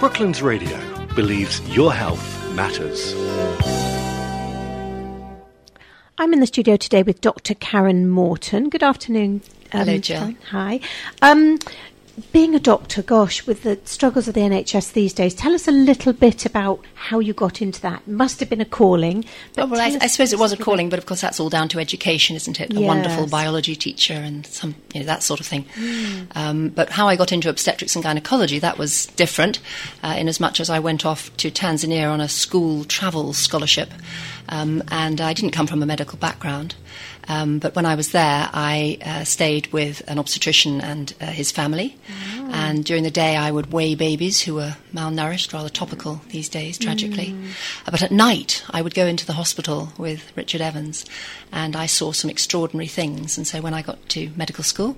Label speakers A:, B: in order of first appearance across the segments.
A: Brooklands Radio believes your health matters.
B: I'm in the studio today with Dr. Karen Morton. Good afternoon.
C: Um, Hello, Jill.
B: Hi. Um, being a doctor, gosh, with the struggles of the NHS these days, tell us a little bit about how you got into that. Must have been a calling.
C: Oh, well, I, I, suppose it was a calling, but of course that's all down to education, isn't it? A yes. wonderful biology teacher and some you know, that sort of thing. Mm. Um, but how I got into obstetrics and gynecology that was different, uh, in as much as I went off to Tanzania on a school travel scholarship, um, and I didn't come from a medical background. Um, but when I was there, I uh, stayed with an obstetrician and uh, his family. Oh. And during the day, I would weigh babies who were malnourished, rather topical these days, tragically. Mm. Uh, but at night, I would go into the hospital with Richard Evans, and I saw some extraordinary things. And so when I got to medical school,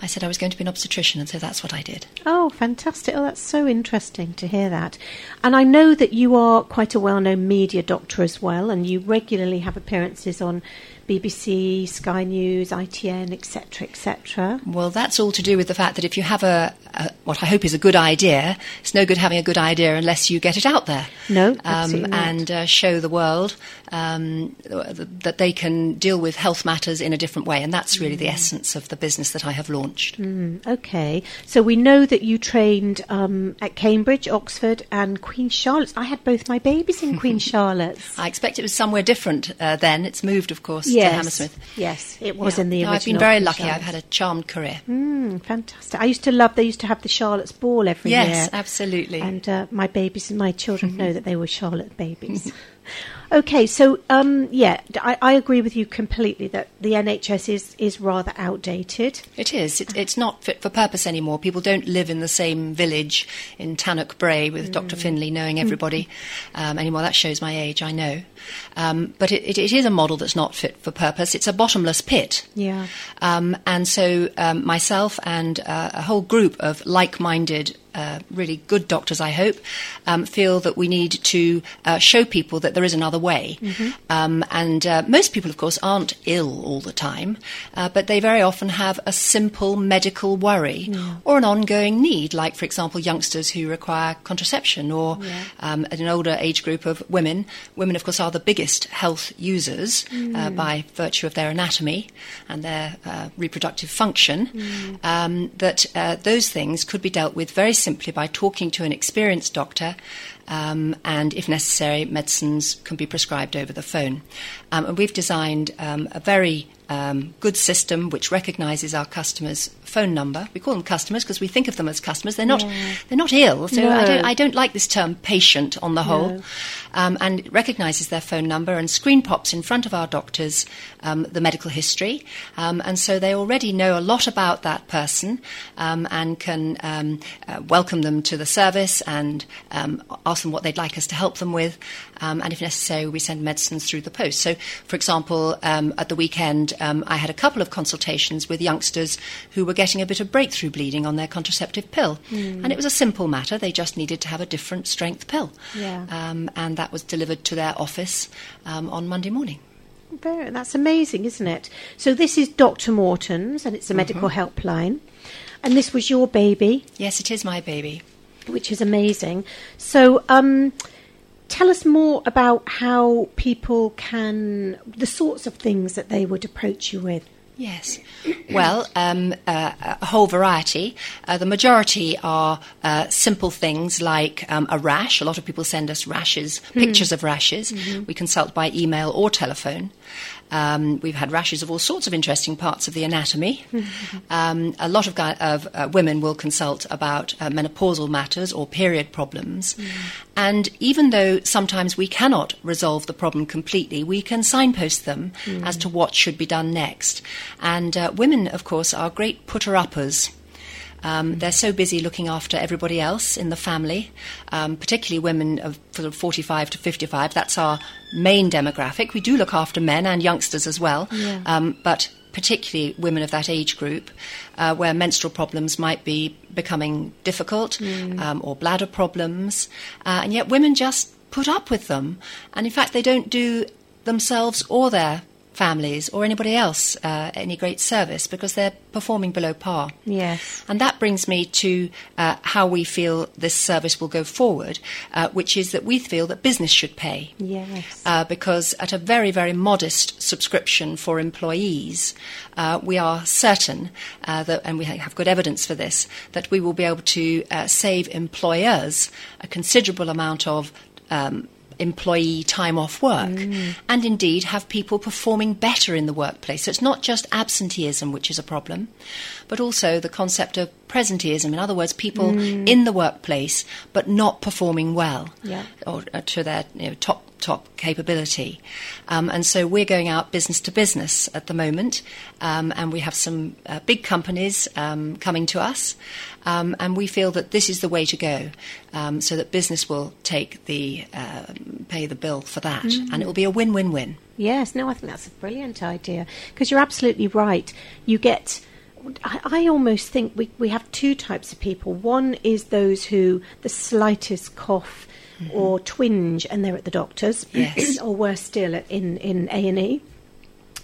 C: I said I was going to be an obstetrician, and so that's what I did.
B: Oh, fantastic. Oh, that's so interesting to hear that. And I know that you are quite a well known media doctor as well, and you regularly have appearances on BBC, Sky News, ITN, etc., etc.
C: Well, that's all to do with the fact that if you have a, a, what I hope is a good idea, it's no good having a good idea unless you get it out there.
B: No, um,
C: and uh, show the world um, that they can deal with health matters in a different way, and that's really mm. the essence of the business that I have launched.
B: Mm, okay, so we know that you trained um, at Cambridge, Oxford, and Queen Charlotte's. I had both my babies in Queen Charlotte's.
C: I expect it was somewhere different uh, then. It's moved, of course yes. to Hammersmith.
B: Yes, it was yeah. in the
C: no,
B: original.
C: I've been very lucky. I've had a charmed career.
B: Mm, fantastic. I used to love. They used to have the Charlotte's Ball every
C: yes,
B: year.
C: Yes, absolutely.
B: And uh, my babies and my children know that they were Charlotte babies. Okay, so um, yeah, I, I, agree with you completely that the NHS is, is rather outdated.
C: It is. It, it's not fit for purpose anymore. People don't live in the same village in Tannochbrae with mm. Dr. Finlay knowing everybody um, anymore. That shows my age, I know. Um, but it, it, it is a model that's not fit for purpose. It's a bottomless pit.
B: Yeah.
C: Um, and so um, myself and uh, a whole group of like-minded uh, really good doctors, I hope, um, feel that we need to uh, show people that there is another way. Mm-hmm. Um, and uh, most people, of course, aren't ill all the time, uh, but they very often have a simple medical worry yeah. or an ongoing need, like, for example, youngsters who require contraception or yeah. um, an older age group of women. Women, of course, are the biggest health users uh, mm. by virtue of their anatomy and their reproductive function. Mm. Um, that those things could be dealt with very simply by talking to an experienced doctor, um, and if necessary, medicines can be prescribed over the phone. Um, and we've designed um, a very um, good system which recognises our customers' phone number. We call them customers because we think of them as customers. They're not. Yeah. They're not ill. So no. I, don't, I, don't, like this term patient on the whole. No. Um, and it recognises their phone number and screen pops in front of our doctors um, the medical history, um, and so they already know a lot about that person um, and can um, uh, welcome them to the service and ask them what they'd like us to help them with. and if necessary, we send medicines through the post. So, for example, at the weekend um, I had a couple of consultations with youngsters who were getting a bit of breakthrough bleeding on their contraceptive pill. Mm. And it was a simple matter. They just needed to have a different strength pill.
B: Yeah. Um,
C: and that was delivered to their office um, on Monday morning.
B: Very, that's amazing, isn't it? So this is Dr. Morton's, and it's a medical mm-hmm. helpline. And this was your baby?
C: Yes, it is my baby.
B: Which is amazing. So, um, tell us more about how people can, the sorts of things that they would approach you with.
C: Yes. Well, um, uh, a whole variety. Uh, the majority are uh, simple things like um, a rash. A lot of people send us rashes, mm. pictures of rashes. Mm-hmm. We consult by email or telephone. Um, we've had rashes of all sorts of interesting parts of the anatomy. um, a lot of, of uh, women will consult about uh, menopausal matters or period problems. Mm. And even though sometimes we cannot resolve the problem completely, we can signpost them mm. as to what should be done next. And uh, women, of course, are great putter uppers. Um, they're so busy looking after everybody else in the family, um, particularly women of sort of 45 to 55. That's our main demographic. We do look after men and youngsters as well, yeah. um, but particularly women of that age group, uh, where menstrual problems might be becoming difficult mm. um, or bladder problems, uh, and yet women just put up with them. And in fact, they don't do themselves or their families or anybody else uh, any great service because they're performing below par.
B: Yes.
C: And that brings me to uh, how we feel this service will go forward, uh, which is that we feel that business should pay.
B: Yes.
C: Uh, because at a very, very modest subscription for employees, uh, we are certain uh, that, and we have good evidence for this, that we will be able to uh, save employers a considerable amount of um, employee time off work and indeed have people performing better in the workplace. So it's not just absenteeism which is a problem, but also the concept of presenteeism. In other words, people in the workplace but not performing well
B: Yeah.
C: or uh, to their you know, top top capability. Um, and so we're going out business to business at the moment, um, and we have some uh, big companies um, coming to us, um, and we feel that this is the way to go, um, so that business will take the uh, pay the bill for that, and it will be a win-win-win.
B: Yes, no, I think that's a brilliant idea because you're absolutely right. You get. I, I almost think we, we have two types of people. One is those who the slightest cough or twinge and they're at the doctor's,
C: Yes.
B: or worse still, in in A and E.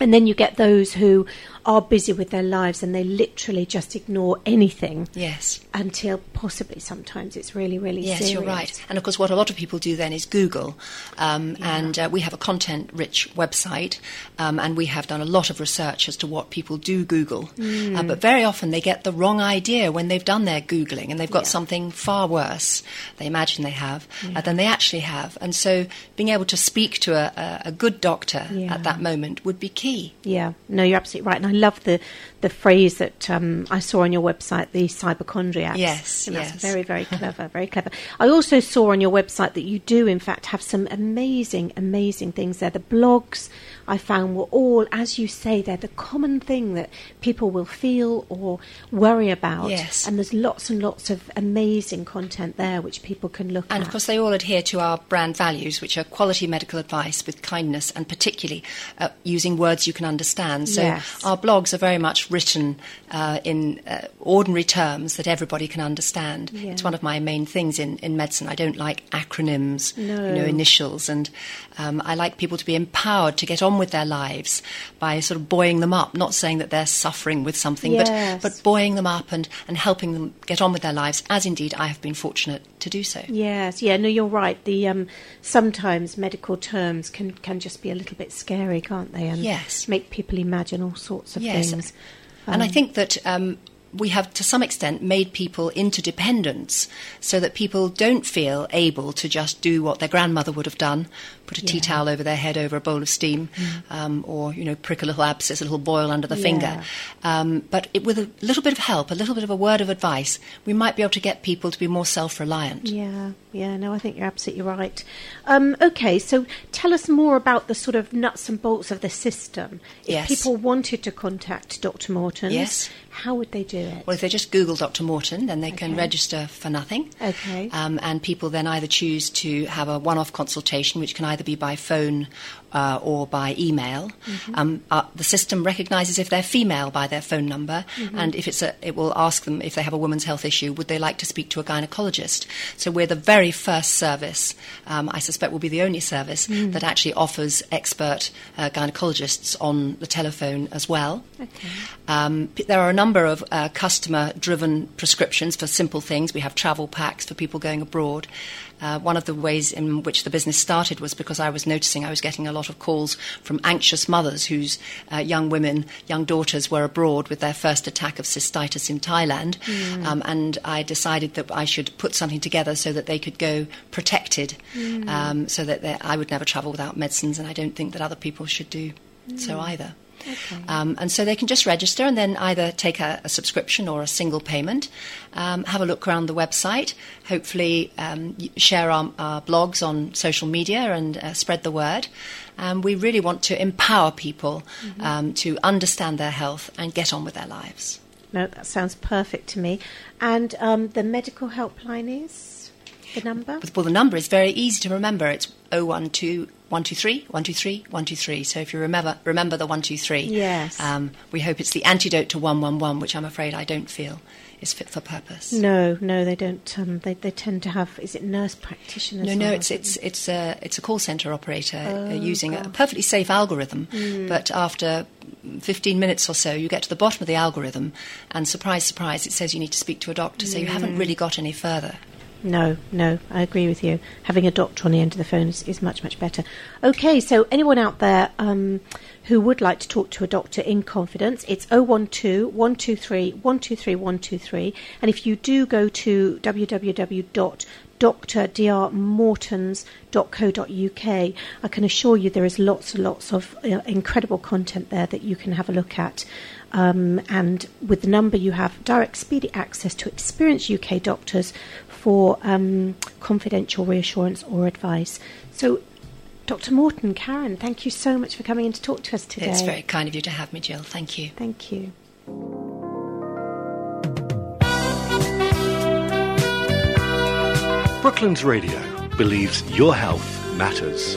B: And then you get those who are busy with their lives and they literally just ignore anything
C: Yes.
B: until possibly sometimes it's really really
C: Yes,
B: serious.
C: you're right. And of course, what a lot of people do then is Google. Um, And uh, we have a content rich website, um, and we have done a lot of research as to what people do Google. Uh, but very often they get the wrong idea when they've done their Googling and they've got
B: Yeah.
C: something far worse, they imagine they have, uh, than they actually have. And so being able to speak to a, a, a good doctor
B: Yeah.
C: at that moment would be key.
B: Yeah, no, you're absolutely right, love the the phrase that um, I saw on your website, the cyberchondriacs.
C: Yes,
B: and that's
C: yes.
B: very, very clever, very clever. I also saw on your website that you do, in fact, have some amazing, amazing things there. The blogs I found were all, as you say, they're the common thing that people will feel or worry about.
C: Yes.
B: and there's lots and lots of amazing content there which people can look
C: And
B: at.
C: And of course, they all adhere to our brand values, which are quality medical advice with kindness and particularly uh, using words you can understand. So
B: Yes.
C: our blogs are very much written uh, in uh, ordinary terms that everybody can understand.
B: Yeah.
C: It's one of my main things in, in medicine. I don't like acronyms,
B: No.
C: you know, initials, and um, I like people to be empowered to get on with their lives by sort of buoying them up. Not saying that they're suffering with something,
B: Yes.
C: but but buoying them up and, and helping them get on with their lives, as indeed I have been fortunate to do so.
B: Yes, yeah, no, you're right. The um, sometimes medical terms can can just be a little bit scary, can't they? And
C: Yes.
B: make people imagine all sorts of
C: Yes.
B: things.
C: and I
B: Um,
C: think that um, we have, to some extent, made people interdependents so that people don't feel able to just do what their grandmother would have done put a tea
B: Yeah. Mm.
C: towel over their head over a bowl of steam, um, or, you know, prick a little abscess, a little boil under the
B: Yeah.
C: finger. Um, but it, with a little bit of help, a little bit of a word of advice, we might be able to get people to be more self reliant.
B: Yeah, yeah, no, I think you're absolutely right. Um, okay, so tell us more about the sort of nuts and bolts of the system. If
C: Yes.
B: people wanted to contact Dr. Morton,
C: Yes.
B: how would they do it?
C: Well, if they just Google Dr. Morton, then they can register for nothing.
B: Okay.
C: Um, and people then either choose to have a one off consultation, which can either be by phone uh, or by email.
B: Mm-hmm.
C: Um, uh, the system recognises if they're female by their phone number,
B: Mm-hmm.
C: and if it's a, it will ask them if they have a woman's health issue, would they like to speak to a gynecologist? So we're the very first service, um, I suspect we'll be the only service,
B: Mm.
C: that actually offers expert uh, gynecologists on the telephone as well.
B: Okay.
C: Um, there are a number of uh, customer driven prescriptions for simple things. We have travel packs for people going abroad. Uh, one of the ways in which the business started was because I was noticing I was getting a lot of calls from anxious mothers whose uh, young women, young daughters were abroad with their first attack of cystitis in Thailand. Um, and I decided that I should put something together so that they could go protected, um, so that I would never travel without medicines, and I don't think that other people should do so either.
B: Okay.
C: Um, and so they can just register and then either take a, a subscription or a single payment, um, have a look around the website, hopefully um, share our, our blogs on social media and uh, spread the word. Um, we really want to empower people um, to understand their health and get on with their lives.
B: No, that sounds perfect to me. And um, the medical helpline is? The number?
C: Well, the number is very easy to remember. It's 012 123 123 123. So if you remember remember the 123,
B: Yes.
C: um, we hope it's the antidote to 111, which I'm afraid I don't feel is fit for purpose.
B: No, no, they don't. Um, they they tend to have. Is it nurse practitioners?
C: No, no, it's it's it's a it's a call center operator uh,
B: Oh,
C: using a
B: God.
C: Perfectly safe algorithm. But after 15 minutes or so, you get to the bottom of the algorithm, and surprise, surprise, it says you need to speak to a doctor. So you
B: Hmm.
C: haven't really got any further.
B: No, no, I agree with you. Having a doctor on the end of the phone is, is much, much better. Okay, so anyone out there um, who would like to talk to a doctor in confidence, it's 012 123 123 123. And if you do go to www.drdrmortons.co.uk, I can assure you there is lots and lots of uh, incredible content there that you can have a look at. Um, and with the number, you have direct, speedy access to experienced UK doctors for um, confidential reassurance or advice. So, Dr. Morton, Karen, thank you so much for coming in to talk to us today.
C: It's very kind of you to have me, Jill. Thank you.
B: Thank you.
A: Brooklands Radio believes your health matters.